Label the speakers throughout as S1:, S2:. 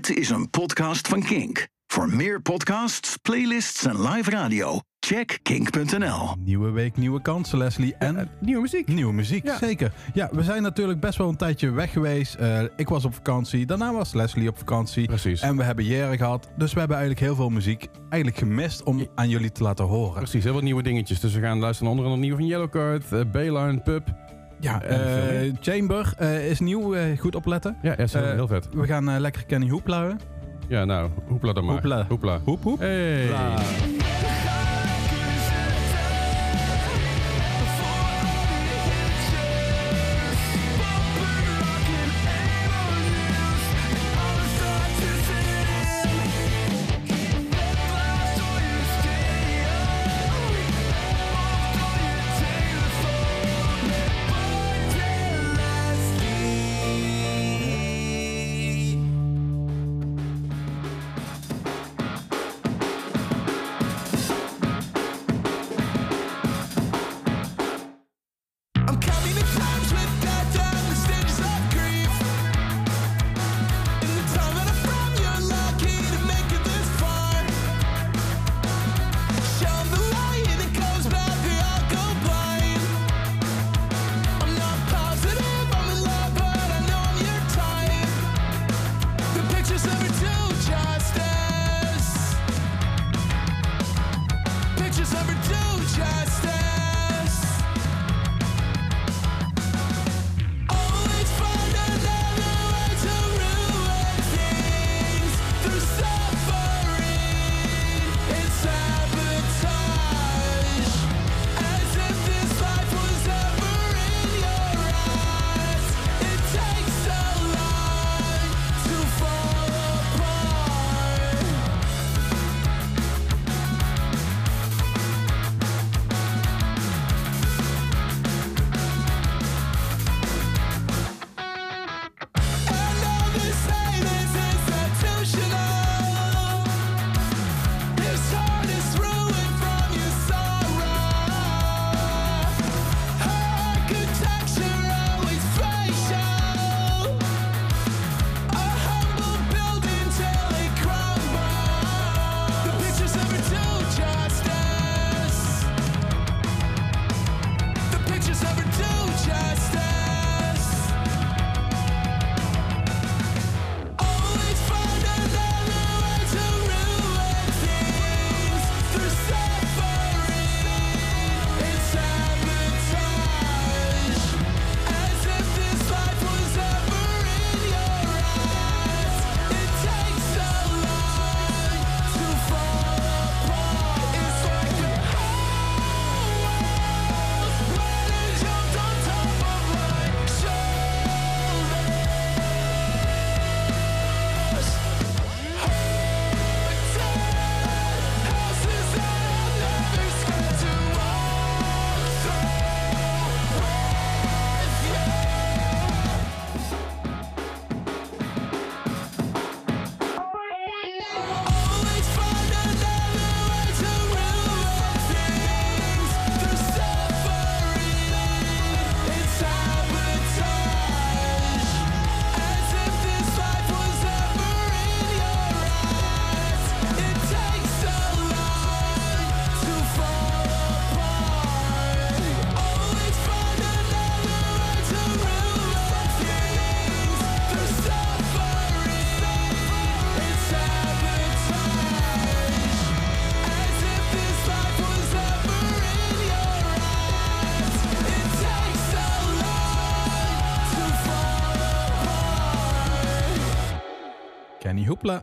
S1: Dit is een podcast van Kink. Voor meer podcasts, playlists en live radio, check kink.nl.
S2: Nieuwe week, nieuwe kansen, Leslie. En
S3: Nieuwe muziek.
S2: nieuwe muziek,
S3: Ja.
S2: zeker. Ja, we zijn natuurlijk best wel een tijdje weg geweest. Eh, ik was op vakantie, daarna was Leslie op vakantie.
S3: Precies.
S2: En we hebben Jere gehad. Dus we hebben eigenlijk heel veel muziek eigenlijk gemist om aan jullie te laten horen.
S3: Precies, heel wat nieuwe dingetjes. Dus we gaan luisteren naar onder andere nieuw van Yellowcard, uh, Bayline, Pub.
S2: Ja,
S3: veel
S2: eh. Chamber eh, is nieuw, eh, goed opletten.
S3: Ja, heel, heel vet.
S2: We gaan eh, lekker Kenny Hoep.
S3: Ja, nou, hoepla dan maar.
S2: Hoepla.
S3: Hoepla.
S2: Hoep, hoep.
S3: Hey.
S2: Hoepla.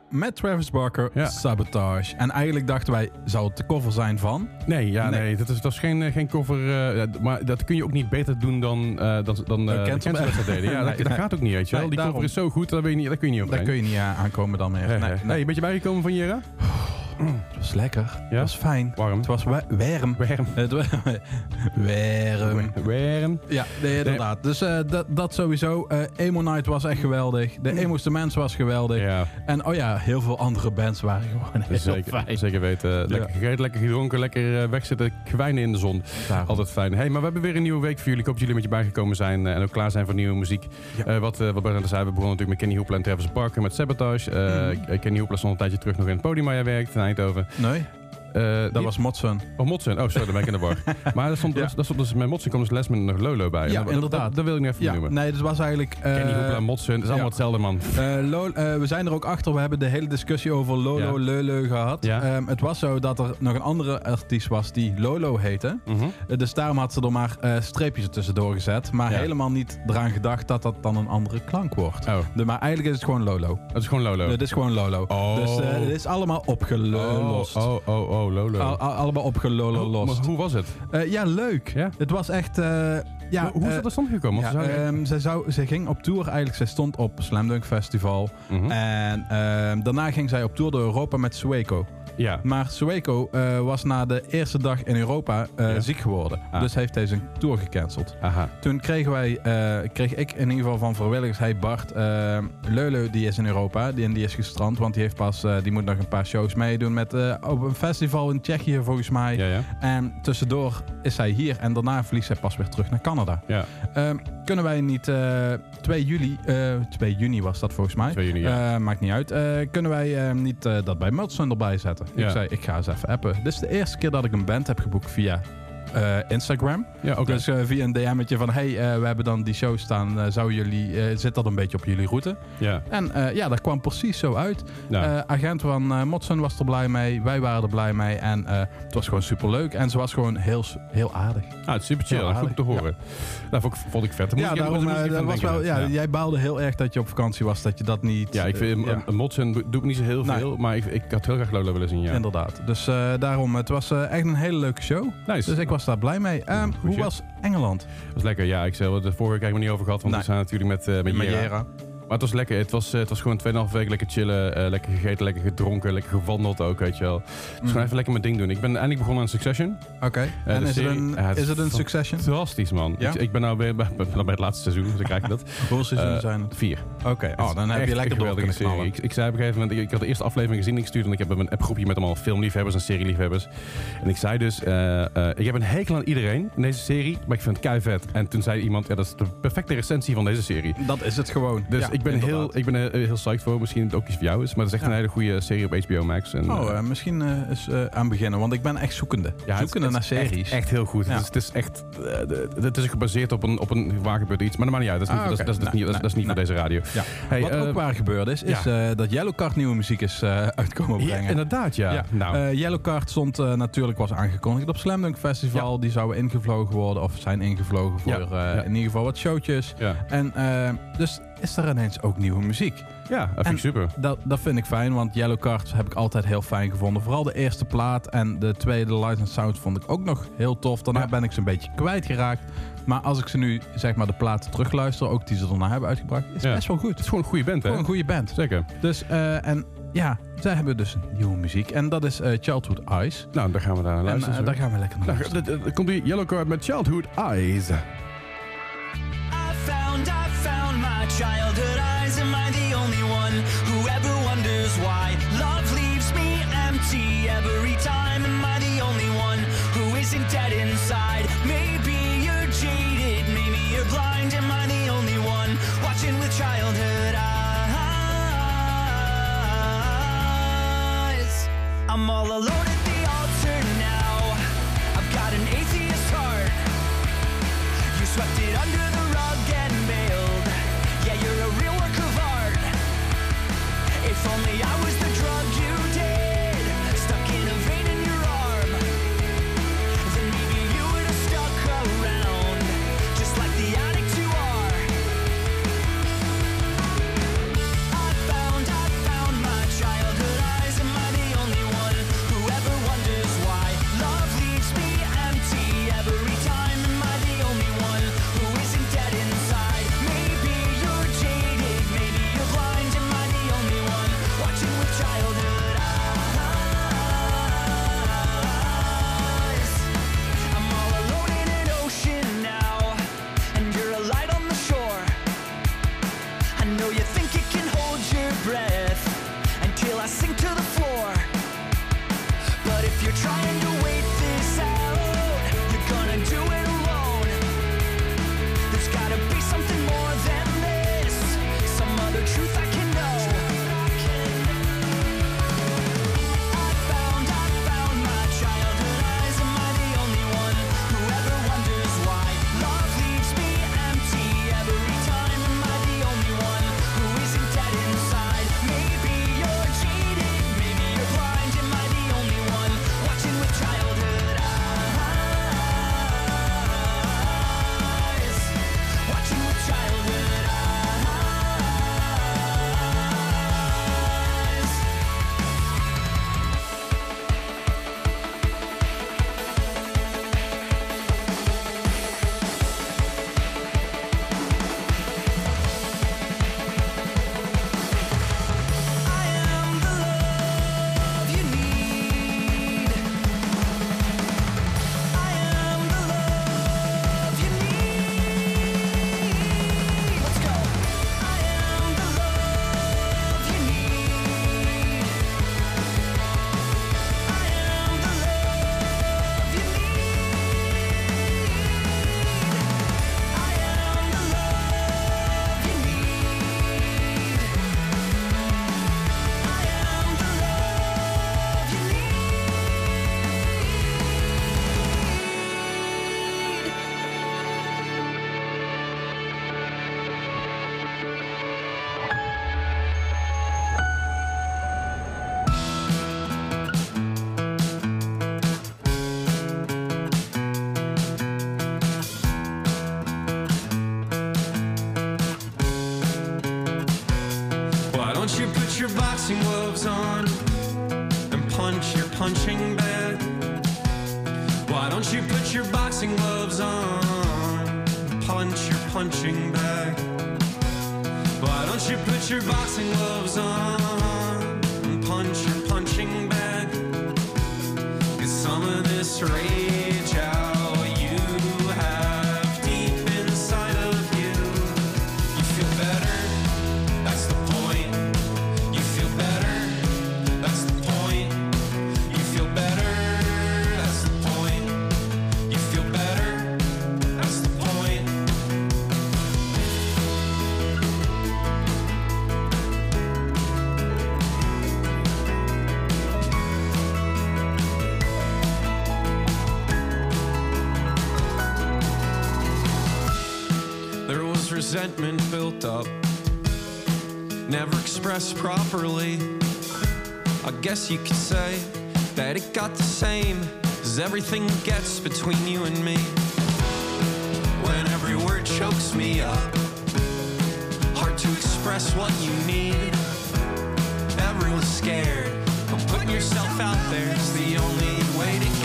S2: Met Travis Barker,
S3: Ja.
S2: Sabotage. En eigenlijk dachten wij, zou het de cover zijn van?
S3: Nee, ja,
S2: Nee.
S3: nee. dat, is, dat is geen, eh, geen cover. eh, maar dat kun je ook niet beter doen dan, eh dan, dan
S2: Cancel-
S3: Cancel deden. Ja,
S2: Nee,
S3: dat, dat gaat ook niet, weet je wel.
S2: Nee,
S3: Die
S2: daarom.
S3: cover is zo goed, daar, je niet, daar kun je niet op
S2: Daar kun je niet aankomen dan meer.
S3: Nee, ben je bijgekomen van Jera?
S4: Het was lekker. Het was fijn.
S3: Warm.
S4: Het was wa- warm.
S3: Warm.
S4: Het warm.
S3: Warm.
S4: Ja, nee, inderdaad. Dus eh, dat, dat sowieso. Eh, Emo Night was echt geweldig. De Emo's de Mens was geweldig.
S3: Ja,
S4: En oh ja, heel veel andere bands waren gewoon heel
S3: zeker,
S4: fijn.
S3: zeker weten. Lekker gegeten, lekker gedronken, lekker eh, wegzitten, kwijnen in de zon.
S4: Daarom.
S3: Altijd fijn. Hey, maar we hebben weer een nieuwe week voor jullie. Ik hoop dat jullie een beetje bijgekomen zijn en ook klaar zijn voor nieuwe muziek.
S4: Ja.
S3: Wat, wat net zei, we begonnen natuurlijk met Kenny Hoopla en Travis Barker met Sabotage.
S4: Mhm.
S3: Kenny Hoopla stond een tijdje terug nog in het podium waar jij werkt Eindhoven.
S4: Nee,
S3: Eh,
S4: dat was Motsun.
S3: Oh, Motsen. Oh, sorry, dan ben ik in de war. maar daar stond,
S4: Ja.
S3: daar stond dus, met Motsen komt dus les met nog Lolo bij.
S4: Ja,
S3: Dat- dat-
S4: inderdaad.
S3: Dat, dat wil ik nog even
S4: Ja,
S3: noemen.
S4: nee, dus was eigenlijk... eh,
S3: Kenny Hoopla, Motsen, het is allemaal hetzelfde, man.
S4: eh, Lo- eh, we zijn er ook achter. We hebben de hele discussie over Lolo. Lele gehad. Ehm, het was zo dat er nog een andere artiest was die Lolo heette.
S3: Mhm.
S4: Eh, dus daarom had ze er maar eh, streepjes er tussendoor gezet. Maar helemaal niet eraan gedacht dat dat dan een andere klank wordt.
S3: Oh,
S4: De, maar eigenlijk is het gewoon Lolo.
S3: dat is gewoon Lolo.
S4: Het is gewoon Lolo.
S3: Oh.
S4: Dus eh, het is allemaal opgelost.
S3: Oh, oh, oh, oh, Lolo.
S4: Al- al- allemaal
S3: Hoe- was het?
S4: Eh, ja, leuk.
S3: Ja?
S4: Het was echt... eh, ja,
S3: Maar hoe is
S4: eh,
S3: dat tot stand gekomen? Want
S4: ja,
S3: ze zouden-
S4: ehm, zij, zou, zij ging op tour eigenlijk. Zij stond op Slam Dunk Festival.
S3: Mhm.
S4: En ehm, daarna ging zij op tour door Europa met Sueco.
S3: Ja.
S4: Maar Sueco eh, was na de eerste dag in Europa eh,
S3: Ja.
S4: ziek geworden.
S3: Ah.
S4: Dus heeft hij zijn tour gecanceld.
S3: Aha.
S4: Toen kregen wij, eh, kreeg ik in ieder geval van vrijwilligers, hij Bart, eh Leulo die is in Europa, die, en die is gestrand, want die heeft pas, eh, die moet nog een paar shows meedoen met eh, op een festival in Tsjechië volgens mij.
S3: Ja, ja.
S4: En tussendoor is hij hier en daarna vliegt hij pas weer terug naar Canada.
S3: Ja.
S4: Ehm, kunnen wij niet eh 2 juli, eh 2 juni was dat volgens mij.
S3: 2 juni, ja.
S4: Eh, maakt niet uit. Kunnen wij niet dat bij Mudsun erbij zetten? Ik zei, ik ga eens even appen. Dit is de eerste keer dat ik een band heb geboekt via eh, Instagram.
S3: Ja.
S4: Dus eh, via een DM'tje van, hey, eh, we hebben dan die show staan. Zou jullie, zit dat een beetje op jullie route?
S3: ja.
S4: En ja, dat kwam precies zo uit. Agent van Motsun was er blij mee. Wij waren er blij mee. En het was gewoon superleuk. En ze was gewoon heel, heel aardig.
S3: ah, super chill.
S4: heel
S3: Goed te horen. Nou, vond ik, vond ik vet.
S4: Ja, daarom, dat was wel, ja, jij baalde heel erg dat je op vakantie was. Dat je dat niet...
S3: Ja, ik vind Motsen doe ik niet zo heel
S4: Nee.
S3: veel, maar ik, ik had heel graag Lolo willen zien, ja.
S4: Inderdaad. Dus daarom, het was echt een hele leuke show.
S3: Nice.
S4: Dus ik was daar blij mee. Ehm, hoe was Engeland?
S3: Dat was lekker, ja. Ik zei, de vorige keer niet over gehad, want
S4: Nee.
S3: we zijn natuurlijk met, eh met
S4: Met
S3: Jera. Maar het was lekker. Het was, eh, het was gewoon 2,5 weken lekker chillen. eh, lekker gegeten, lekker gedronken, lekker gewandeld ook, weet je wel. Dus gewoon even lekker mijn ding doen. Ik ben eindelijk begonnen aan Succession.
S4: Oké. en
S3: de
S4: is het, een, is het een succession?
S3: Fantastisch, man.
S4: Ja?
S3: Ik, ik ben nou bij, bij, bij, het laatste seizoen, dus dan krijg je dat.
S4: Hoeveel seizoenen
S3: Eh,
S4: zijn het?
S3: Vier.
S4: Oké, oh, dan heb je lekker door kunnen
S3: serie. Ik, ik zei op een gegeven moment, ik, ik had de eerste aflevering gezien ingestuurd en ik heb een appgroepje met allemaal filmliefhebbers en serieliefhebbers. En ik zei dus, eh, eh, ik heb een hekel aan iedereen in deze serie, maar ik vind het kei vet. En toen zei iemand, ja, dat is de perfecte recensie van deze serie.
S4: Dat is het gewoon.
S3: Dus
S4: Ja,
S3: ik ben, heel, ik ben heel, heel psyched voor. Misschien het ook iets voor jou is. Maar het is echt
S4: Ja.
S3: een hele goede serie op HBO Max. En,
S4: Oh,
S3: eh,
S4: eh, misschien eh, eens eh, aan beginnen, want ik ben echt zoekende.
S3: ja,
S4: zoekende naar
S3: echt-
S4: series.
S3: Echt, heel goed.
S4: Ja.
S3: Het, is, het is echt. eh, het is gebaseerd op een, op een waar gebeurd iets. Maar dat maakt niet uit. Dat is niet,
S4: Ah,
S3: dat is-
S4: oké.
S3: dat is, dat is
S4: Nee,
S3: niet, dat is, dat is niet
S4: nee,
S3: voor deze radio. Hey,
S4: Wat
S3: eh,
S4: ook waar gebeurd is, is eh, dat Yellowcard nieuwe muziek is eh, uitkomen
S3: ja,
S4: brengen.
S3: inderdaad, ja. Nou,
S4: Eh, Yellowcard stond eh, natuurlijk, was aangekondigd op Slam Dunk Festival. Die zouden ingevlogen worden, of zijn ingevlogen voor eh, in ieder geval wat showtjes. En eh, dus is er ineens ook nieuwe muziek.
S3: ja, dat vind
S4: En-
S3: ik super.
S4: Dat, dat vind ik fijn, want Yellowcard heb ik altijd heel fijn gevonden. Vooral de eerste plaat en de tweede Light and Sound vond ik ook nog heel tof. Daarna
S3: Ja.
S4: ben ik ze een beetje kwijtgeraakt. Maar als ik ze nu, zeg maar, de platen terugluister, ook die ze daarna hebben uitgebracht, is
S3: Ja.
S4: best wel goed.
S3: Het is gewoon een goede band, hè?
S4: Gewoon een goede band.
S3: Zeker.
S4: Dus, eh, en ja, zij hebben dus nieuwe muziek. En dat is eh, Childhood Eyes.
S3: Nou, daar gaan we naar
S4: En
S3: luisteren.
S4: eh, daar gaan we lekker naar
S3: Nou,
S4: luisteren.
S3: komt die Yellow Card met Childhood Eyes.
S5: Found, I found my childhood eyes. Am I the only one who ever wonders why love leaves me empty every time? Am I the only one who isn't dead inside? Maybe you're jaded, maybe you're blind. Am I the only one watching with childhood eyes? I'm all alone
S6: friend. boxing gloves on, punch your punching bag. Why don't you put your boxing gloves on, punch your punching bag? Cause some of this rage. expressed properly. I guess you could say that it got the same as everything gets between you and me. When every word chokes me up, hard to express what you need. Everyone's scared, of putting yourself out there. It's the only way to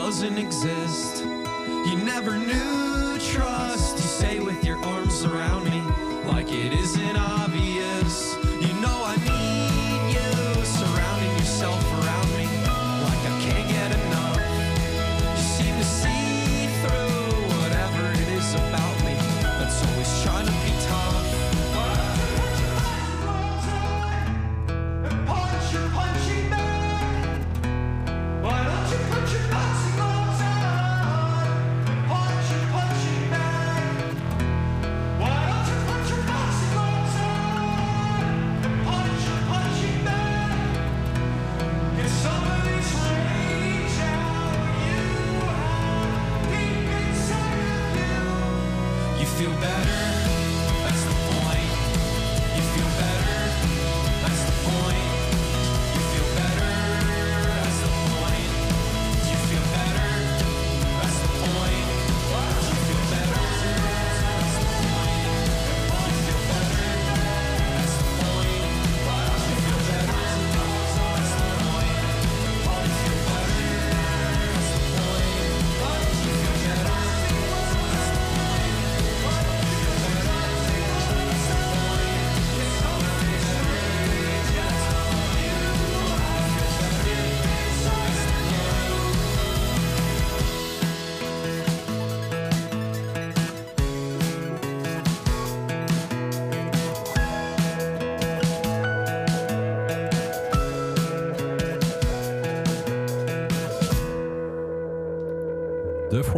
S6: doesn't exist. You never knew trust. You say with your arms around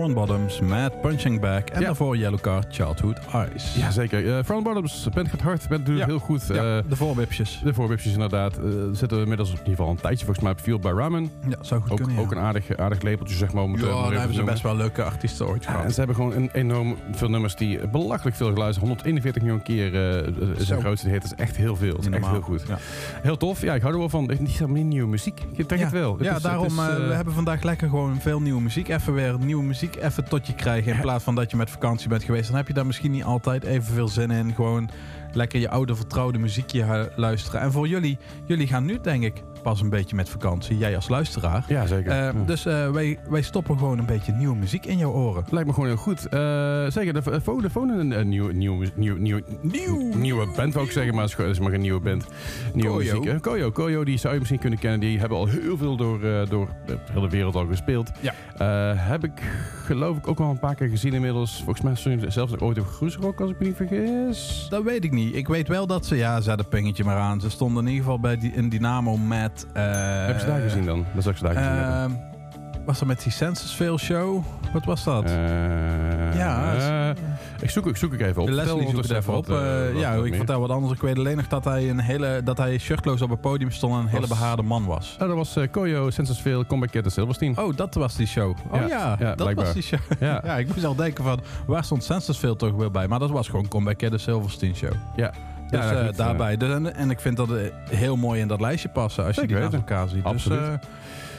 S4: The Front Bottoms met Punching Back. En
S3: Ja.
S4: daarvoor Yellow Card Childhood Eyes.
S3: Jazeker. Uh, Front Bottoms, bent gaat hard, bent doet
S4: Ja.
S3: heel goed.
S4: Ja,
S3: Eh,
S4: de voorwipjes.
S3: de voorwipjes inderdaad. Eh, zitten we inmiddels op in ieder geval een tijdje volgens mij op Fueled by Ramen.
S4: Ja, zou goed
S3: Ook,
S4: kunnen,
S3: ook een aardig, aardig lepeltje zeg maar. Om
S4: ja,
S3: eh,
S4: daar hebben ze best wel leuke artiesten ooit gehad.
S3: en ze hebben gewoon een enorm veel nummers die belachelijk veel geluisterd. 141 miljoen keer eh, hun grootste hit. Dat is echt heel veel. Dat is echt heel goed.
S4: Ja.
S3: Heel tof. Ja, ik hou er wel van. Niet zo meer nieuwe muziek. Ik denk
S4: ja.
S3: het wel. Het
S4: ja,
S3: is-
S4: daarom
S3: is,
S4: eh,
S3: eh,
S4: we hebben vandaag lekker gewoon veel nieuwe muziek. Even weer nieuwe muziek even tot je krijgen. In plaats van dat je met vakantie bent geweest. Dan heb je daar misschien niet altijd evenveel zin in. Gewoon lekker je oude vertrouwde muziekje luisteren. En voor jullie, jullie gaan nu denk ik pas een beetje met vakantie. Jij als luisteraar.
S3: Ja, zeker.
S4: Eh,
S3: Ja.
S4: Dus eh, wij, wij stoppen gewoon een beetje nieuwe muziek in jouw oren.
S3: Lijkt me gewoon heel goed. Eh, zeker, de, volgende een, een nieuwe, nieuwe, nieuwe, nieuwe,
S4: Nieuw.
S3: nieuwe band wou ik zeggen, maar het is maar geen nieuwe band. Nieuwe
S4: Koyo.
S3: muziek. Koyo. Koyo, die zou je misschien kunnen kennen. Die hebben al heel veel door, door de hele wereld al gespeeld.
S4: Ja.
S3: Heb ik geloof ik ook wel een paar keer gezien inmiddels. Volgens mij zelfs ook ooit op Groesrock, als ik me niet vergis.
S4: Dat weet ik niet. Ik weet wel dat ze, ja, zet een pingetje maar aan. Ze stonden in ieder geval bij die, in Dynamo met... eh,
S3: Heb je ze daar gezien dan? Dat zou ik ze daar gezien hebben.
S4: ehm, was dat met die Censusville show? Wat was dat?
S3: Eh,
S4: ja,
S3: eh, ik, zoek, ik zoek ik even op.
S4: De Leslie het even op.
S3: wat,
S4: ja, ik vertel wat anders. Ik weet alleen nog dat hij, een hele, dat hij shirtloos op het podium stond en een hele behaarde man was.
S3: Oh, dat was Koyo, Censusville, Comeback Kid en Silverstein.
S4: Oh, dat was die show. Oh
S3: Ja,
S4: ja,
S3: ja,
S4: dat
S3: blijkbaar.
S4: was die show.
S3: Ja.
S4: Ja, ik moest al denken van, waar stond Censusville toch weer bij? Maar dat was gewoon Comeback Kid en Silverstein show.
S3: Ja.
S4: Dus
S3: Ja,
S4: eh,
S3: goed,
S4: daarbij. Dus, en, en ik vind dat eh, heel mooi in dat lijstje passen als je die naast elkaar ziet.
S3: Absoluut.
S4: Dus,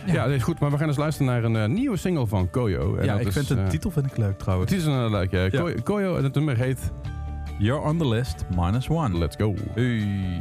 S3: Ja,
S4: Ja.
S3: dat is goed. Maar we gaan eens luisteren naar een nieuwe single van Koyo. En
S4: ja,
S3: dat
S4: ik
S3: is,
S4: vind de titel vind ik leuk trouwens.
S3: Het is een leuk. Ja.
S4: Ja.
S3: Koyo, Koyo en het nummer heet
S4: You're on the list, minus one.
S3: Let's Go.
S4: Hey.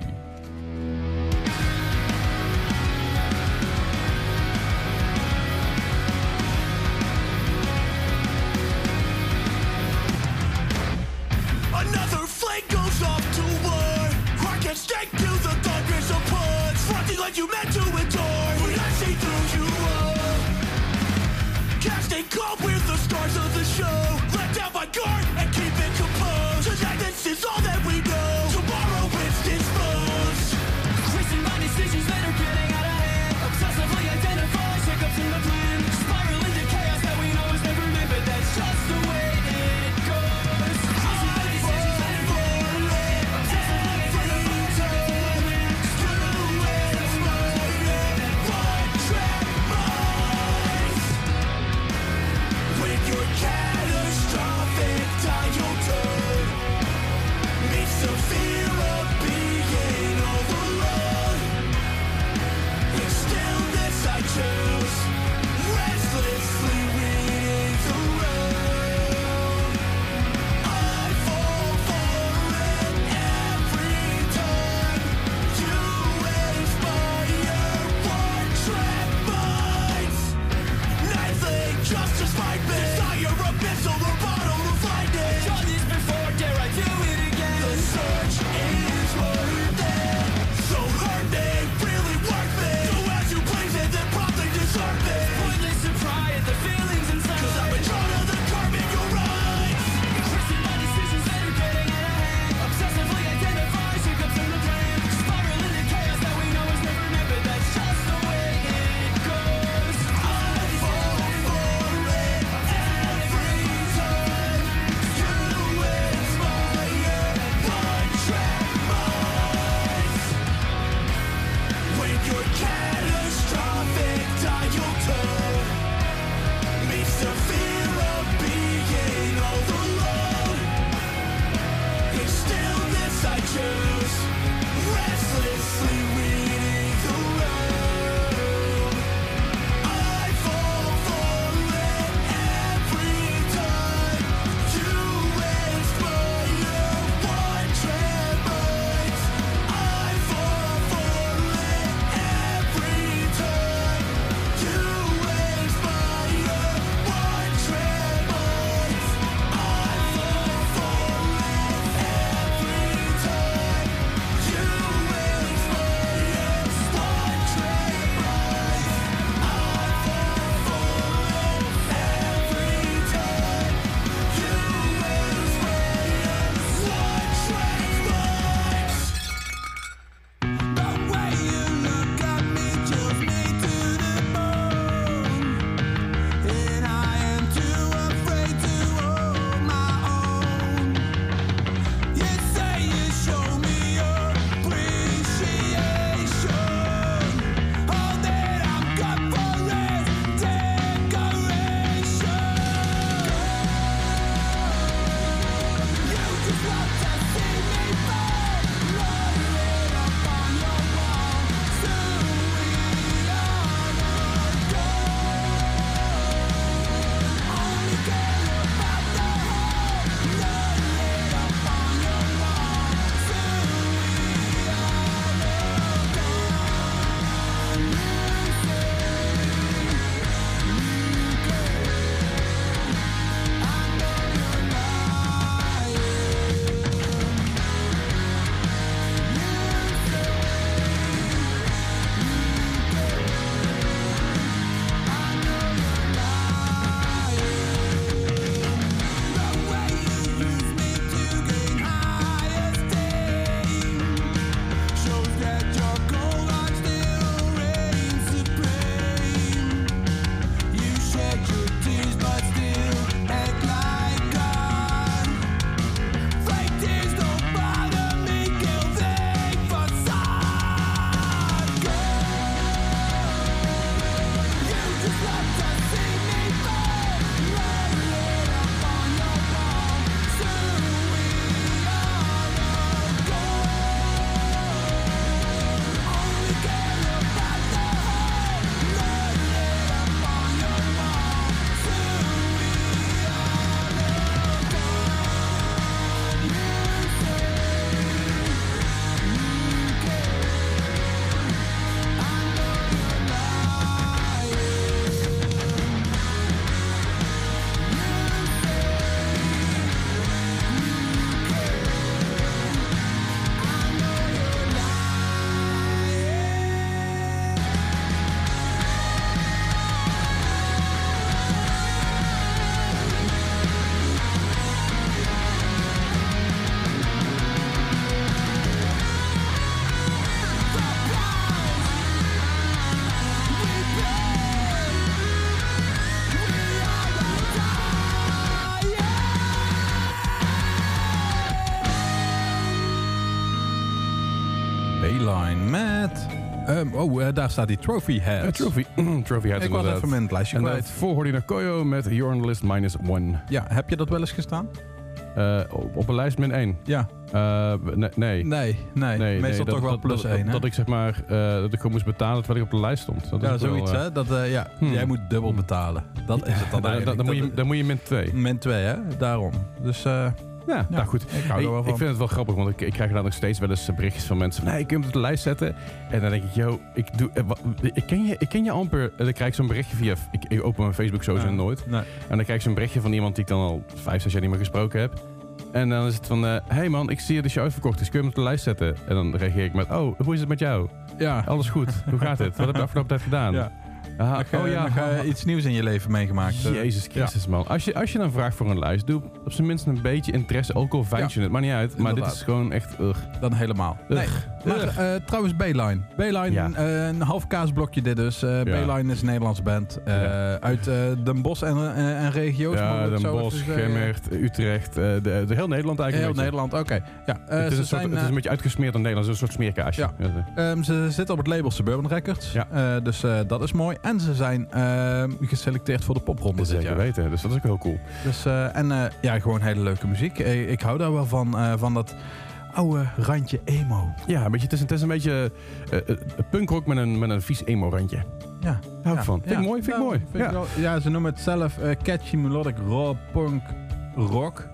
S4: Ehm, oh, eh, daar staat die Trophy Head.
S3: Trophy, trophy Heads
S4: Ik was
S3: inderdaad.
S4: even mijn lijstje
S3: En
S4: kwijt.
S3: daarvoor hoorde je naar Koyo met You're on the List Minus One.
S4: Ja, heb je dat wel eens gestaan?
S3: Eh, op op een lijst min 1.
S4: Ja.
S3: nee, nee.
S4: Nee, nee. Meestal
S3: dat-
S4: toch wel
S3: dat-
S4: plus
S3: dat,
S4: 1,
S3: dat, ik zeg maar, eh, dat ik gewoon moest betalen terwijl ik op de lijst stond. Dat
S4: ja,
S3: is
S4: zoiets, hè? Dat, eh, ja,
S3: hmm.
S4: Jij moet dubbel betalen. Dat is het dan
S3: dan, dan,
S4: eigenlijk.
S3: dan, moet je, dan moet je min 2.
S4: Min 2, hè? Daarom. Dus eh,
S3: Ja, nou goed.
S4: ik hou er wel
S3: ik
S4: van.
S3: vind het wel grappig, want ik, ik krijg daar nog steeds wel eens berichtjes van mensen van... Nee, kun je hem op de lijst zetten? En dan denk ik, yo, ik, doe, eh, wa- ik, ken, je, ik ken je amper. En dan krijg ik zo'n berichtje via... Ik, ik open mijn Facebook sowieso
S4: Ja.
S3: nooit.
S4: Nee.
S3: En dan krijg ik zo'n berichtje van iemand die ik dan al vijf, zes jaar niet meer gesproken heb. En dan is het van... eh hey man, ik zie je de show uitverkocht is. Kun je hem op de lijst zetten? En dan reageer ik met... Oh, hoe is het met jou?
S4: Ja.
S3: Alles goed. Hoe gaat het? Wat heb je de afgelopen tijd gedaan?
S4: Ja.
S3: Aha, oh ja,
S4: eh, iets nieuws in je leven meegemaakt. eh.
S3: Jezus Christus, man. Als je, als je dan vraagt voor een lijst, doe op zijn minst een beetje interesse. Ook al vijf je het, maakt niet uit. Maar dit is gewoon echt... ugh.
S4: Dan helemaal.
S3: Ugh.
S4: Nee. Maar eh, trouwens. Bayline,
S3: Ja.
S4: eh, een half kaasblokje dit dus. Eh Bayline is een Nederlands band. eh,
S3: Ja.
S4: Uit eh, Den Bosch en, en, en regio's.
S3: Ja, Den Bosch? Gemmert, Utrecht, eh, de, de heel Nederland eigenlijk.
S4: Heel. Nederland, oké. Ja,
S3: Het is,
S4: ze,
S3: een soort,
S4: zijn,
S3: het is een beetje uitgesmeerd aan Nederland, het is een soort smeerkaasje.
S4: Ja.
S3: Ja.
S4: ehm, ze zitten op het label Suburban Records.
S3: Ja.
S4: Eh, dus eh, dat is mooi. En ze zijn ehm, geselecteerd voor de popronde
S3: zeker
S4: jaar.
S3: weten, dus dat is ook heel cool.
S4: Dus, eh, en eh, ja, gewoon hele leuke muziek. Eh, ik hou daar wel van, van dat oude randje emo.
S3: Ja, een beetje, het, is, het is een beetje punkrock met een, met een vies emo-randje.
S4: Ja,
S3: Hou ik
S4: Ja,
S3: van. Vind
S4: ja.
S3: ik mooi, vind ik mooi.
S4: vind ik
S3: ja.
S4: wel- ja, ze noemen het zelf catchy melodic raw punk rock.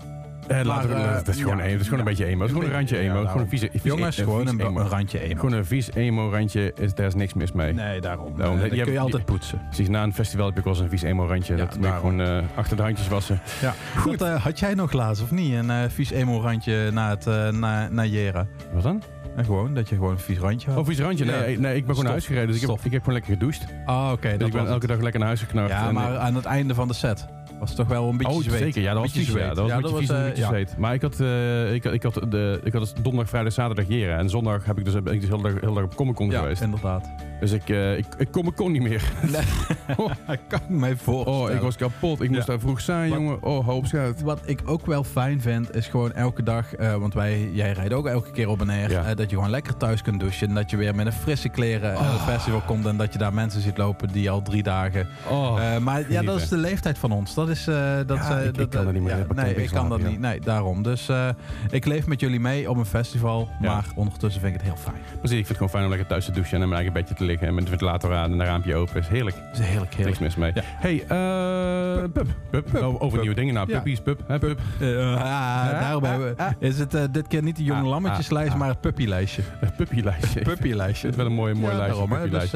S3: Eh, laten we,
S4: Maar, eh,
S3: het is gewoon,
S4: ja.
S3: een- het is gewoon een beetje emo. Het is gewoon een randje emo. gewoon een vieze,
S4: Jongens,
S3: een
S4: gewoon een,
S3: emo.
S4: een randje emo.
S3: Gewoon een vies emo-randje, is, daar is niks mis mee.
S4: Nee, daarom.
S3: Daarom,
S4: Eh, dat kun je altijd poetsen.
S3: Precies, na een festival heb ik wel eens een vies emo-randje.
S4: Ja,
S3: dat moet gewoon eh, achter de handjes wassen.
S4: Ja.
S3: Goed.
S4: Dat, eh, had jij nog laatst of niet? Een eh, vies emo randje na het eh, na, na Jera.
S3: Wat dan?
S4: En gewoon, dat je gewoon een vies randje had.
S3: Oh, vies randje? Nee,
S4: Ja.
S3: nee, ik ben gewoon naar huis gereden. Dus ik heb,
S4: Stof.
S3: ik heb gewoon lekker gedoucht.
S4: Ah, oké.
S3: Dus ik ben elke dag lekker naar huis geknard.
S4: Ja, maar aan het einde van de set was het toch wel een beetje
S3: Oh,
S4: zweet.
S3: zeker. Ja, dat was
S4: Beetje.
S3: Ja,
S4: zweet.
S3: dat was
S4: Ja,
S3: een beetje
S4: dat
S3: vies
S4: was,
S3: een
S4: eh,
S3: beetje
S4: ja.
S3: zweet. Maar ik had, eh, ik, ik, had de, ik had dus donderdag, vrijdag, zaterdag jeren. En zondag heb ik dus, ben ik dus heel, dag, heel dag op Comic Con
S4: Ja,
S3: geweest.
S4: inderdaad.
S3: Dus ik, eh, ik, ik Comic Con niet meer.
S4: Ik kan me voorstellen.
S3: Oh, ik was kapot. Ik moest
S4: Ja.
S3: daar vroeg zijn,
S4: Wat-
S3: jongen. Oh, hoop schuit.
S4: Wat ik ook wel fijn vind, is gewoon elke dag, want wij, jij rijdt ook elke keer op en neer,
S3: Ja.
S4: dat je gewoon lekker thuis kunt douchen. En dat je weer met een frisse kleren naar het festival komt en dat je daar mensen ziet lopen die al drie dagen.
S3: Oh,
S4: maar ja, dat is de leeftijd van ons. Dat is. eh, dat,
S3: Ja,
S4: eh,
S3: ik- ik
S4: dat,
S3: kan dat niet meer.
S4: ja, nee, ik kan dat niet. Nee, daarom. Dus eh, ik leef met jullie mee op een festival, maar ondertussen vind ik het heel fijn.
S3: precies. Ik vind het gewoon fijn om lekker thuis te douchen en in mijn eigen bedje te liggen. En met de ventilator aan en een raampje open. is heerlijk.
S4: Het is heerlijk,
S3: Niks
S4: heerlijk.
S3: mis mee. Hey, eh pup. Pup.
S4: Pup.
S3: Over, nieuwe dingen. Nou, puppies, pup. Hè, pup.
S4: Eh, ah, daarom hebben we, is het eh, dit keer niet de jonge
S3: Ah,
S4: lammetjeslijst,
S3: ah, ah.
S4: maar het puppylijstje.
S3: Puppylijstje.
S4: Puppylijstje.
S3: Het is wel een mooi, mooi
S4: Ja,
S3: lijstje.
S4: Dus,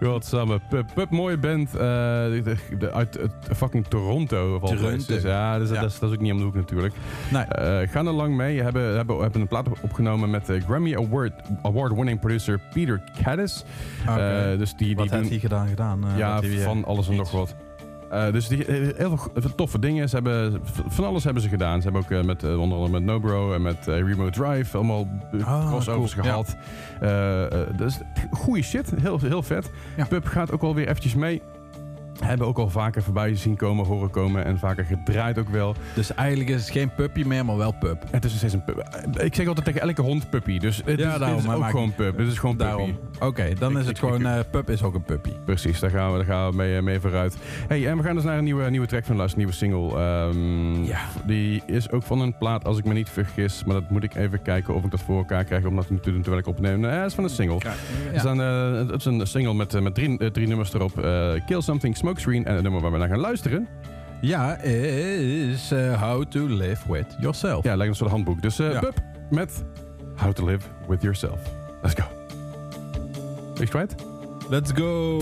S4: eh,
S3: Wat samen. Pup, Pup, mooie band. eh, de- de- de- uit fucking Toronto.
S4: Toronto.
S3: Dus, ja, dus,
S4: Ja.
S3: Dat, is, dat is ook niet om de hoek natuurlijk.
S4: nee.
S3: Eh gaan er lang mee. Hebben, hebben, hebben een plaat opgenomen met de Grammy Award, Award-winning producer Peter Caddis. Eh, dus die, die
S4: Wat heeft hij gedaan? gedaan eh,
S3: ja, van alles en nog wat. Eh, dus die, eh, heel veel toffe dingen. Ze hebben, van alles hebben ze gedaan. Ze hebben ook eh, met, onder andere met Nobro en met Remote Drive allemaal
S4: Ah,
S3: crossovers
S4: cool.
S3: gehad. Eh, eh, dus goede shit. Heel, heel vet.
S4: Ja.
S3: Pub gaat ook wel weer eventjes mee. Hebben ook al vaker voorbij zien komen, horen komen en vaker gedraaid ook wel.
S4: Dus eigenlijk is het geen puppy meer, maar wel pup.
S3: Het is nog steeds een pub. Ik zeg altijd tegen elke hond puppy. Dus het
S4: Ja,
S3: is,
S4: daarom,
S3: is ook gewoon pub. Dit is gewoon puppy.
S4: Daarom. Oké, dan
S3: Ik-
S4: is
S3: ik-
S4: het gewoon, eh, pup is ook een puppy.
S3: Precies, daar gaan we, daar gaan we mee, mee vooruit. Hey, en we gaan dus naar een nieuwe, nieuwe track van luisteren, een nieuwe single. Ehm,
S4: Ja.
S3: Die is ook van een plaat, als ik me niet vergis. Maar dat moet ik even kijken of ik dat voor elkaar krijg om dat te doen terwijl ik opneem. Nee, het is van een single. Het, is een, eh, het is een single met, eh, met drie, eh, drie nummers erop. Eh, Kill Something, Smokescreen en het nummer waar we naar gaan luisteren.
S4: Ja, is eh, How to Live With Yourself.
S3: Ja, lijkt een soort handboek. Dus
S4: Ja.
S3: Pup met How to Live With Yourself. Let's go. Is right?
S4: Let's go!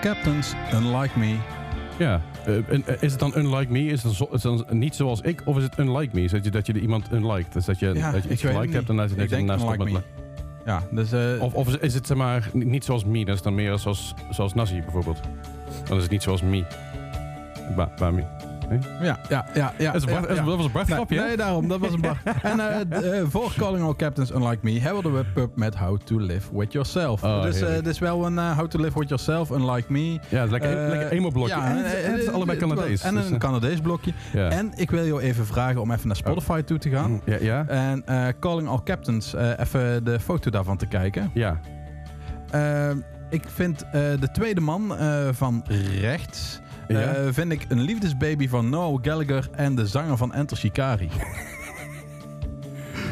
S4: Captains, unlike me.
S3: Ja, eh, en, eh, is het dan unlike me? Is het, dan zo- is het dan niet zoals ik? Of is het unlike me? Is dat je, dat je iemand unliked? Dus dat je,
S4: Ja,
S3: dat je iets geliked hebt en dat je
S4: Ik denk
S3: daarna stopt
S4: unlike
S3: met
S4: Ja, dus... eh,
S3: Of, of is het zeg maar ni- niet zoals me? Dat is dan meer zoals, zoals Nazi bijvoorbeeld. Dan is het niet zoals me. Ba, ba me.
S4: Ja, ja, ja. ja,
S3: Dat, Bart-
S4: ja, ja.
S3: was een Bart
S4: Nee,
S3: grapje, hè?
S4: nee, daarom. Dat was een bar. en eh, eh, voor Calling All Captains Unlike Me hebben we de webpub met How to Live With Yourself.
S3: Oh,
S4: dus eh, dit is wel een How to Live With Yourself, Unlike Me.
S3: Ja, het is lekker, lekker emo-blokje.
S4: ja,
S3: en, het, het is allebei Canadees.
S4: En
S3: dus,
S4: een Canadees blokje. En ik wil jou even vragen om even naar Spotify toe te gaan.
S3: ja, ja,
S4: En Calling All Captains, even de foto daarvan te kijken.
S3: ja.
S4: Ik vind de tweede man van rechts...
S3: Ja?
S4: eh, vind ik een liefdesbaby van Noel Gallagher en de zanger van Enter Shikari.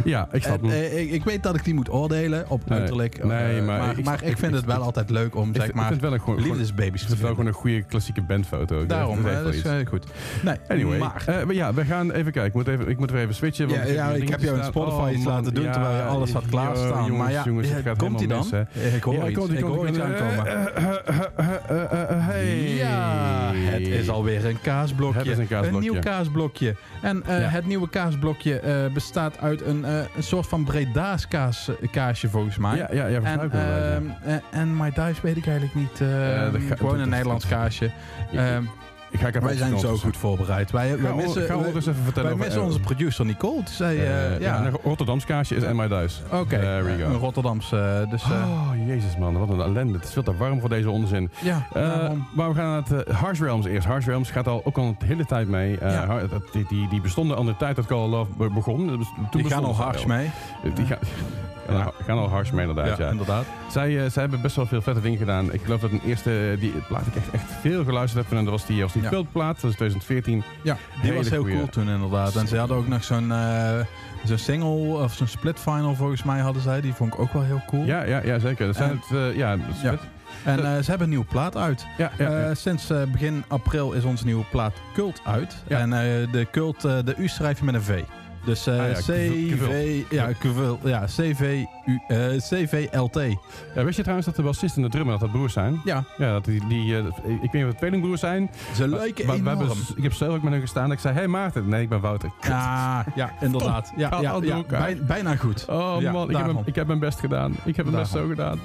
S3: ja, ik snap hem.
S4: eh, ik, ik weet dat ik die moet oordelen op
S3: Nee.
S4: uiterlijk.
S3: Nee,
S4: eh,
S3: maar
S4: maar,
S3: ik-
S4: maar
S3: ik-
S4: ik, vind
S3: ik-
S4: het wel
S3: ik-
S4: altijd leuk om
S3: Ik
S4: zeg
S3: vind-
S4: maar
S3: ik vind het wel een,
S4: liefdesbaby's
S3: het
S4: te
S3: is wel
S4: vinden.
S3: gewoon een goede klassieke bandfoto. ook.
S4: Daarom,
S3: dat
S4: hè,
S3: heeft
S4: dat
S3: wel
S4: is
S3: iets.
S4: eh, goed. Nee,
S3: Anyway,
S4: maar...
S3: eh, maar ja, we gaan even kijken. Ik moet even, ik moet weer even switchen. want
S4: Ja, ja, ik heb jou in
S3: staan.
S4: Spotify
S3: Oh,
S4: iets laten doen terwijl je alles had klaarstaan.
S3: Jongens,
S4: maar ja,
S3: jongens, het gaat
S4: komt
S3: helemaal
S4: dan?
S3: mis,
S4: ik hoor
S3: Ja,
S4: iets, ik hoor iets
S3: komt-
S4: aankomen.
S3: eh, eh, eh, eh, eh, eh, Hey.
S4: Ja, het is alweer een kaasblokje.
S3: Het is een kaasblokje.
S4: nieuw kaasblokje. En eh,
S3: Ja.
S4: het nieuwe kaasblokje eh, bestaat uit een, eh, een soort van Breda's kaas, eh, kaasje volgens mij.
S3: Ja, ja, ja,
S4: En,
S3: ja.
S4: ehm, eh, en My Dice weet ik eigenlijk niet. eh,
S3: Eh, ga-
S4: gewoon een Nederlands kaasje.
S3: Ja,
S4: Ehm,
S3: Ik ga ik even
S4: wij zijn zo goed voorbereid. Wij, wij missen,
S3: ga
S4: wij-
S3: ondertussen even vertellen
S4: wij
S3: over...
S4: missen onze producer Nicole. Die zei, eh,
S3: eh,
S4: ja,
S3: een Rotterdams kaasje is en my thuis.
S4: oké,
S3: we
S4: eh,
S3: go.
S4: een Rotterdamse. dus
S3: Oh, jezus man, wat een ellende. Het is veel te warm voor deze onzin.
S4: ja,
S3: maar we gaan naar het Harsh Realms eerst. Harsh Realms gaat al ook al een hele tijd mee.
S4: Ja.
S3: die, die, die bestonden aan de tijd dat Call of Love be- begon. Dus toen
S4: die gaan al
S3: ze
S4: hars
S3: al.
S4: mee.
S3: Die gaan, gaan, al- gaan al harsh mee inderdaad.
S4: Ja,
S3: Ja,
S4: inderdaad.
S3: Zij, eh, zij hebben best wel veel vette dingen gedaan. Ik geloof dat een eerste die plaat ik echt, echt veel geluisterd heb. En dat was die, was die
S4: Ja.
S3: cultplaat. Dat is 2014.
S4: Ja, die
S3: Hele
S4: was heel
S3: goeie.
S4: cool toen inderdaad. En ze hadden ook nog zo'n eh, zo'n single of zo'n split final volgens mij hadden zij. Die vond ik ook wel heel cool.
S3: Ja, ja, ja zeker. Dat zijn
S4: En-
S3: het, eh, ja,
S4: Ja.
S3: vet.
S4: En ze hebben een nieuwe plaat uit.
S3: ja, ja, ja.
S4: Sinds begin april is onze nieuwe plaat Cult uit.
S3: Ja.
S4: En de Cult, de U schrijf je met een V. Dus eh,
S3: Ah ja,
S4: CV, ja, CV, U, eh, CVLT.
S3: Ja, weet je trouwens dat de bassist en de drummer dat dat broers zijn?
S4: Ja,
S3: Ja, dat die, die, eh, ik weet niet of het tweelingbroers zijn.
S4: ze lijken
S3: maar
S4: enorm.
S3: hebben, ik heb zelf ook met hen gestaan. Ik zei, hey Maarten. Nee, ik ben Wouter.
S4: Ja, ja, inderdaad. Ja, ja, ja, bij- bijna goed.
S3: Oh man, ik heb, mijn, ik heb mijn best gedaan. Ik heb het best zo gedaan.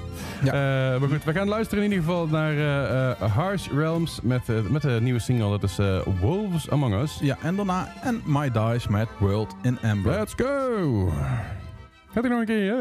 S3: Eh, maar goed, we gaan luisteren in ieder geval naar Harsh Realms met, met de nieuwe single. Dat is Wolves Among Us.
S4: Ja, en daarna en My Dice met World in Amber.
S3: Let's go! Gaat er nog een keer?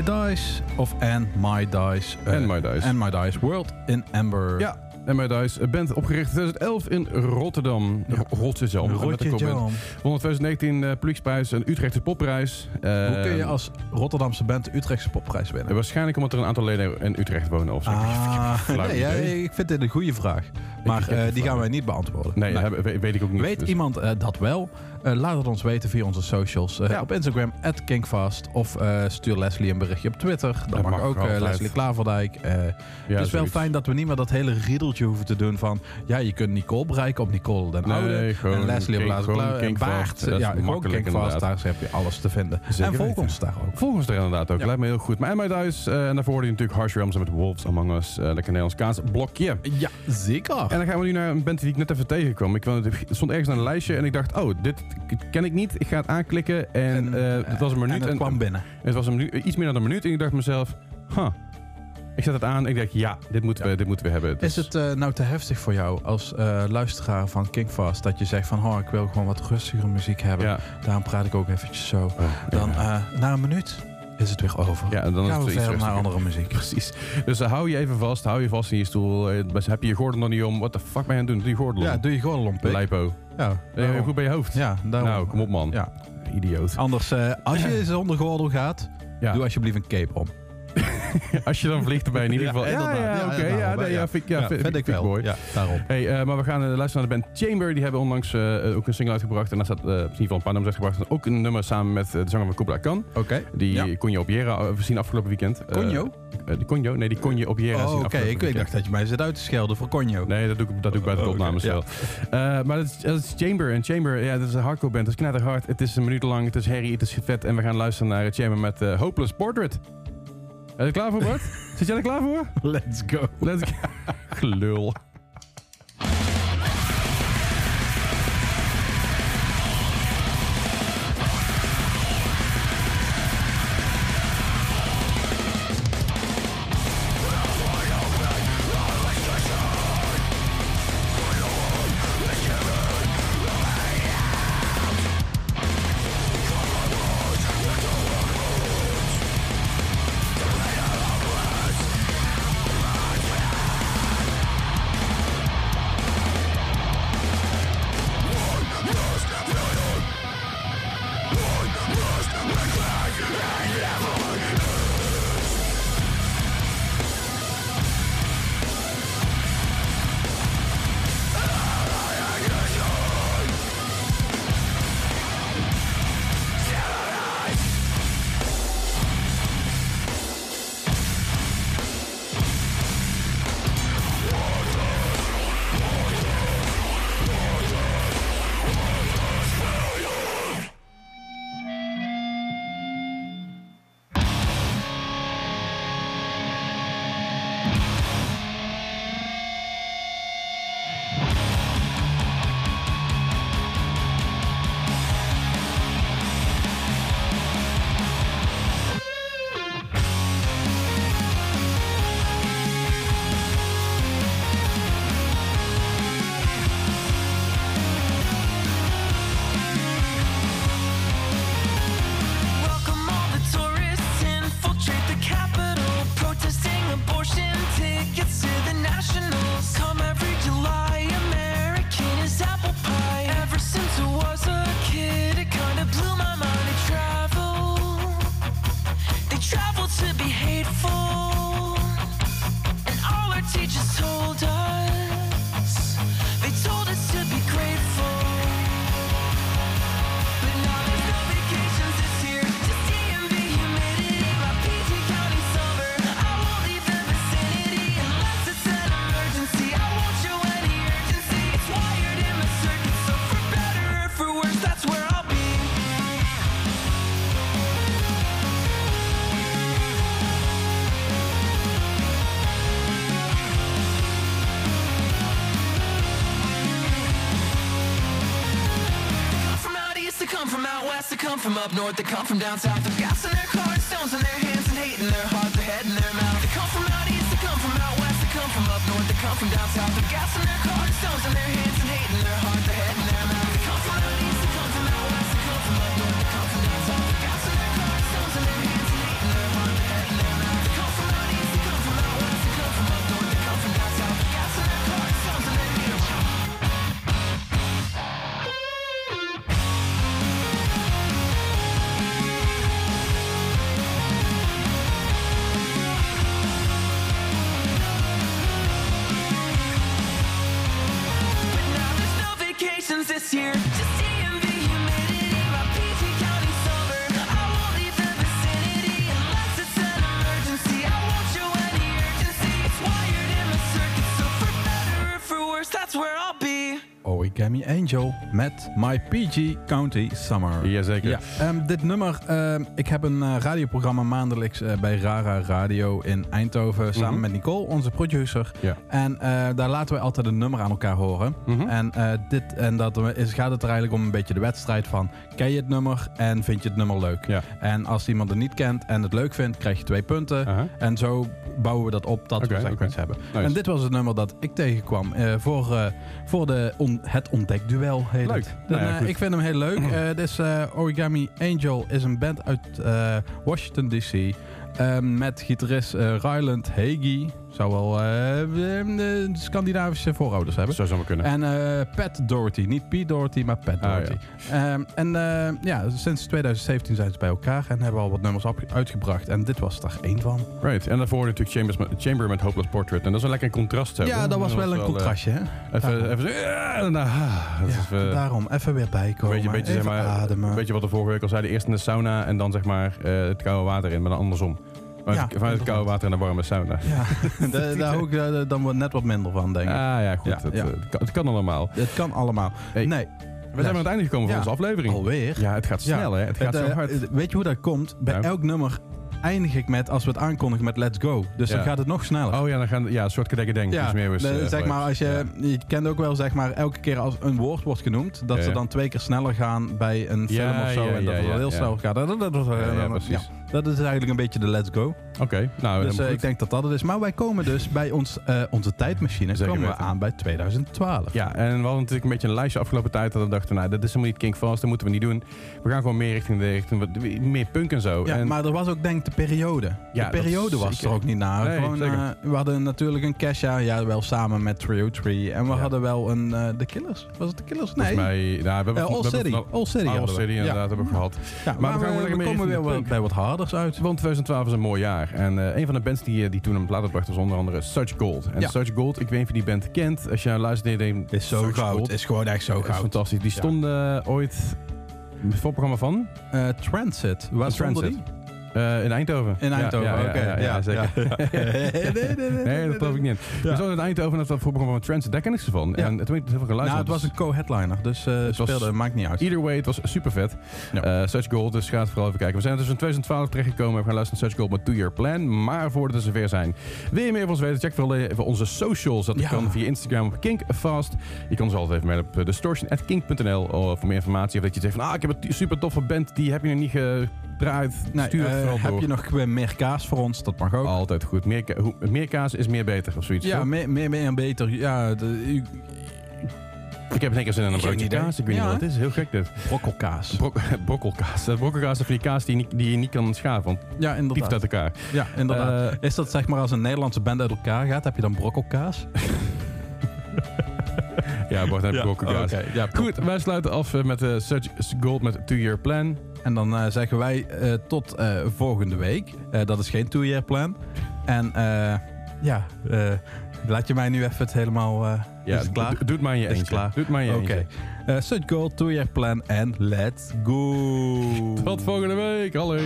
S5: My
S4: Dice of And My Dice. eh,
S3: And My Dice.
S4: And My Dice. World in Amber.
S3: Ja, en My Dice, een band opgericht in 2011 in Rotterdam.
S4: Ja.
S3: Rotterdam.
S4: Jam.
S3: Won in 2019 uh, Publieksprijs en Utrechtse Popprijs. Eh,
S4: Hoe kun je als Rotterdamse band de Utrechtse popprijs winnen?
S3: Waarschijnlijk omdat er een aantal leden in Utrecht wonen of zo.
S4: Ah, nee, ja, ik vind dit een goede vraag. Maar eh, die gaan wij niet beantwoorden.
S3: Nee,
S4: Nee.
S3: heb- we- weet ik ook niet.
S4: Weet
S3: Dus-
S4: iemand eh, dat wel? Eh, laat het ons weten via onze socials. Eh,
S3: Ja.
S4: Op Instagram, @kinkfast. Of eh, stuur Leslie een berichtje op Twitter. Dat,
S3: Dat
S4: mag,
S3: mag
S4: ook. Leslie Klaverdijk.
S3: Ja,
S4: het is wel fijn dat we niet meer dat hele riedeltje hoeven te doen van... Ja, je kunt Nicole bereiken op Nicole den Oude. en Leslie op Laatste. En. Baart. Ja, gewoon Kinkfast.
S3: inderdaad.
S4: Daar heb je alles te vinden.
S3: Zeker
S4: en volg
S3: weten.
S4: ons daar ook.
S3: Volgens er inderdaad ook.
S4: Ja.
S3: Lijkt me heel goed. Maar My Dice, eh, en daarvoor hoorde je natuurlijk Harsh Realms met Wolves Among Us. lekker Nederlands kaas. Blokje.
S4: Ja, zeker.
S3: En dan gaan we nu naar een band die ik net even tegenkwam. Ik stond ergens aan een lijstje en ik dacht, oh, dit ken ik niet. Ik ga het aanklikken en, eh, het was een minuut.
S4: En het kwam binnen.
S3: het was een minu- iets meer dan een minuut en ik dacht mezelf, huh. Ik zet het aan en ik dacht, ja, dit moeten,
S4: Ja.
S3: we, dit moeten we hebben.
S4: Is
S3: Dus-
S4: het eh, nou te heftig voor jou als eh, luisteraar van Kinkfast dat je zegt van oh, ik wil gewoon wat rustigere muziek hebben.
S3: Ja.
S4: Daarom praat ik ook eventjes zo. Dan
S3: ja.
S4: eh, na een minuut is het weer over.
S3: Ja, en dan is
S4: gaan
S3: het
S4: we verder naar andere muziek.
S3: Precies. Dus eh, hou je even vast, hou je vast in je stoel. Eh, heb je je gordel nog niet om? Wat de fuck ben je aan het doen? Doe je gordel
S4: Ja,
S3: om.
S4: doe je gewoon een pik.
S3: Lijpo.
S4: Ja, daarom.
S3: goed bij je hoofd.
S4: ja, daarom.
S3: Nou, kom op man.
S4: Ja.
S3: Idioot.
S4: Anders, eh, als je zonder gordel gaat,
S3: Ja.
S4: doe alsjeblieft een cape om.
S3: Als je dan vliegt erbij in ieder geval. Ja,
S4: inderdaad.
S3: ja, oké. Ja,
S4: daarom,
S3: nee, ja, vind ik ja,
S4: Ja,
S3: vind,
S4: vind ik wel.
S3: mooi.
S4: Ja, daarom.
S3: Hey, eh, maar we gaan eh, luisteren naar de band Chamber. Die hebben onlangs eh, ook een single uitgebracht. En daar staat eh, in ieder geval een paar nummers uitgebracht. Ook een nummer samen met de zanger van Kubla Khan.
S4: Oké.
S3: Die
S4: Ja.
S3: kon je op Jera zien afgelopen weekend.
S4: Conjo?
S3: die Conjo? Nee, die kon je op Jera
S4: Oh,
S3: zien
S4: Oké, ik, ik dacht dat je mij zit uit te schelden voor Conjo.
S3: Nee, dat doe ik, dat doe ik bij de
S4: Oh, oké,
S3: opnames
S4: ja.
S3: wel. Maar dat is, dat is Chamber. En Chamber, ja, dat is een hardcore band. Dat is knetterhard. Het is een minuut lang. Het is herrie. Het is vet. En we gaan luisteren naar Chamber met Hopeless Portrait. Ben je er klaar voor, Bart? Zit jij er klaar voor?
S4: Let's go.
S3: Let's go. Gelul.
S5: From up north, they come from down south. They've gas in their cars, stones in their hands, and hate in their heart, their head in their mouth. They come from out east, they come from out west, they come from up north, they come from down south. They've gas in their cars, stones in their hands,
S4: Angel met My PG County Summer.
S3: Jazeker.
S4: Ja, ehm, dit nummer, ehm, ik heb een eh, radioprogramma maandelijks eh, bij Rara Radio in Eindhoven samen
S3: Mhm.
S4: met Nicole, onze producer.
S3: Ja.
S4: En eh, daar laten wij altijd een nummer aan elkaar horen.
S3: Mhm.
S4: En, dit, en dat is, gaat het er eigenlijk om een beetje de wedstrijd van... ken je het nummer en vind je het nummer leuk?
S3: Ja.
S4: En als iemand het niet kent en het leuk vindt, krijg je twee punten.
S3: Aha.
S4: En zo bouwen we dat op dat we segments
S3: oké.
S4: hebben.
S3: Nice.
S4: En dit was het nummer dat ik tegenkwam voor, voor de on- het ontdekduel. Heet
S3: Leuk.
S4: Het.
S3: Nou ja,
S4: eh, ik vind hem heel leuk. Eh, dit is eh, Origami Angel is een band uit Washington DC. met gitarist Ryland Hagee. Zou wel eh, eh, Scandinavische voorouders hebben.
S3: Zo zou maar kunnen.
S4: En eh, Pat Doherty. Niet Pete Doherty, maar Pat
S3: Ah,
S4: Doherty. Ehm, en ja, sinds 2017 zijn ze bij elkaar en hebben al wat nummers uitgebracht. En dit was er één van.
S3: Right. En daarvoor natuurlijk Chambers met, Chamber met Hopeless Portrait. En dat is een lekker contrast. zo.
S4: Ja, dat was wel een contrastje, hè?
S3: Even, even daarna, ah, is
S4: daarom, even weer bijkomen.
S3: Weet je, beetje, zeg maar,
S4: ademen.
S3: weet je wat we vorige week al zeiden? Eerst in de sauna en dan zeg maar het koude water in, maar dan andersom. Vanuit,
S4: Ja,
S3: het- vanuit het koude water en de warme sauna.
S4: Ja, daar, daar hou ik eh, dan wat- net wat minder van, denk ik.
S3: Ah ja, goed.
S4: Ja,
S3: het,
S4: ja.
S3: eh, het kan, het kan allemaal.
S4: Het kan allemaal.
S3: Hey,
S4: nee,
S3: We zijn aan het einde gekomen van
S4: Ja.
S3: onze aflevering.
S4: alweer.
S3: Ja, het gaat
S4: Ja.
S3: snel hè. Het gaat
S4: Het,
S3: zo
S4: eh,
S3: hard.
S4: weet je hoe dat komt? Bij elk nummer eindig ik met, als we het aankondigen, met let's go. Dus
S3: Ja.
S4: dan gaat het nog sneller.
S3: Oh ja, dan gaan ja, een soort kadekkedeng.
S4: Ja,
S3: iets meer was,
S4: de-
S3: eh,
S4: zeg maar, als je, je kent ook wel, zeg maar, elke keer als een woord wordt genoemd, dat
S3: Ja,
S4: ze dan twee keer sneller gaan bij een film
S3: Ja,
S4: of zo.
S3: ja,
S4: en dat het heel
S3: ja.
S4: snel gaat.
S3: Ja, precies.
S4: Dat is eigenlijk een beetje de let's go.
S3: Oké, nou,
S4: Dus eh, ik denk dat dat het is. Maar wij komen dus bij ons, eh, onze tijdmachine
S3: Zeker
S4: komen we aan bij 2012.
S3: Ja, en we hadden natuurlijk een beetje een lijstje afgelopen tijd dat we dachten, nou, dat is helemaal niet King Fast, dat moeten we niet doen. We gaan gewoon meer richting de richting meer punk en zo.
S4: Ja,
S3: en,
S4: maar er was ook denk ik de periode.
S3: Ja,
S4: de periode was
S3: zeker.
S4: er ook niet naar.
S3: Nee,
S4: Gewoon, eh, we hadden natuurlijk een Kesha, ja, wel samen met Trio Tree. En we
S3: Ja.
S4: hadden wel een The Killers. Was het The Killers? Nee.
S3: volgens mij, nou, we hebben, we
S4: All
S3: hebben
S4: City.
S3: van-
S4: All City
S3: All
S4: we.
S3: City, inderdaad, hebben we gehad.
S4: Ja,
S3: Maar
S4: maar,
S3: we gaan
S4: we, we komen weer
S3: de
S4: wat,
S3: punk.
S4: Uit.
S3: Want 2012 is een mooi jaar. En eh, een van de bands die, eh, die toen hem later bracht was onder andere Such Gold. En
S4: Ja.
S3: Such Gold, ik weet niet of je die band kent. Als je luistert.
S4: Is zo
S3: Such
S4: goud.
S3: Gold,
S4: Is gewoon echt zo
S3: is
S4: goud.
S3: fantastisch. Die stonden eh, ooit... Het voorprogramma van?
S4: Eh, Transit. Waar stonden
S3: Transit.
S4: die?
S3: Eh, in Eindhoven.
S4: In Eindhoven,
S3: ja, ja,
S4: oké.
S3: ja, ja, zeker.
S4: nee, nee, nee, nee,
S3: Nee, dat geloof ik niet. We stonden in Eindhoven en dat was het voorprogramma van Transit. Daar ken ik ze van.
S4: Ja.
S3: En toen ik heel veel geluisterd.
S4: Nou, het was een co-headliner, dus eh
S3: was-
S4: speelde, maakt niet uit.
S3: Either way, het was super vet. Eh, Such Gold, dus ga het vooral even kijken. We zijn dus in 2012 terechtgekomen. We gaan luisteren naar Such Gold met Two Year Plan. Maar voordat we zover zijn, wil je meer van ons weten? Check vooral even onze socials. Dat kan via Instagram op Kinkfast. Je kan ons altijd even mailen op distortion.kink.nl voor meer informatie. Of dat je zegt van, ah, ik heb een super toffe band. Die heb je nog niet gedraaid.
S4: Nee,
S3: Stuur het vooral
S4: heb
S3: door.
S4: je nog eh, meer kaas voor ons? Dat mag ook.
S3: Altijd goed. Meer, ka- hoe- meer kaas is meer beter of zoiets.
S4: ja, meer, meer, meer en beter. Ja, de, u-
S3: ik heb in één keer zin in een broodje kaas. Ik weet
S4: Ja,
S3: niet wat het is. Heel gek dit.
S4: brokkelkaas.
S3: Brok brokkelkaas. Dat brokkelkaas is van die kaas die je niet, die je niet kan schaven. Want
S4: Ja,
S3: die
S4: inderdaad.
S3: uit elkaar.
S4: Ja, inderdaad.
S3: Eh,
S4: is dat zeg maar als een Nederlandse band uit elkaar gaat, heb je dan brokkelkaas?
S3: Ja, Bart en brokkelkaas.
S4: oké. Ja,
S3: Goed, wij sluiten af eh, met uh, Such Gold met Two Year Plan.
S4: En dan eh, zeggen wij eh, tot eh, volgende week. Dat is geen two-year plan. En ja, laat je mij nu even het helemaal...
S3: Ja,
S4: is het klaar?
S3: do- Doe het maar in je eentje.
S4: klaar?
S3: Doe het maar in je
S4: Oké. Eh, Such goal, two-year plan en let's go!
S3: Tot volgende week. Hallo.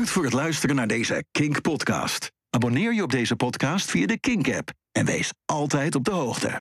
S1: Bedankt voor het luisteren naar deze Kink podcast. Abonneer je op deze podcast via de Kink app en wees altijd op de hoogte.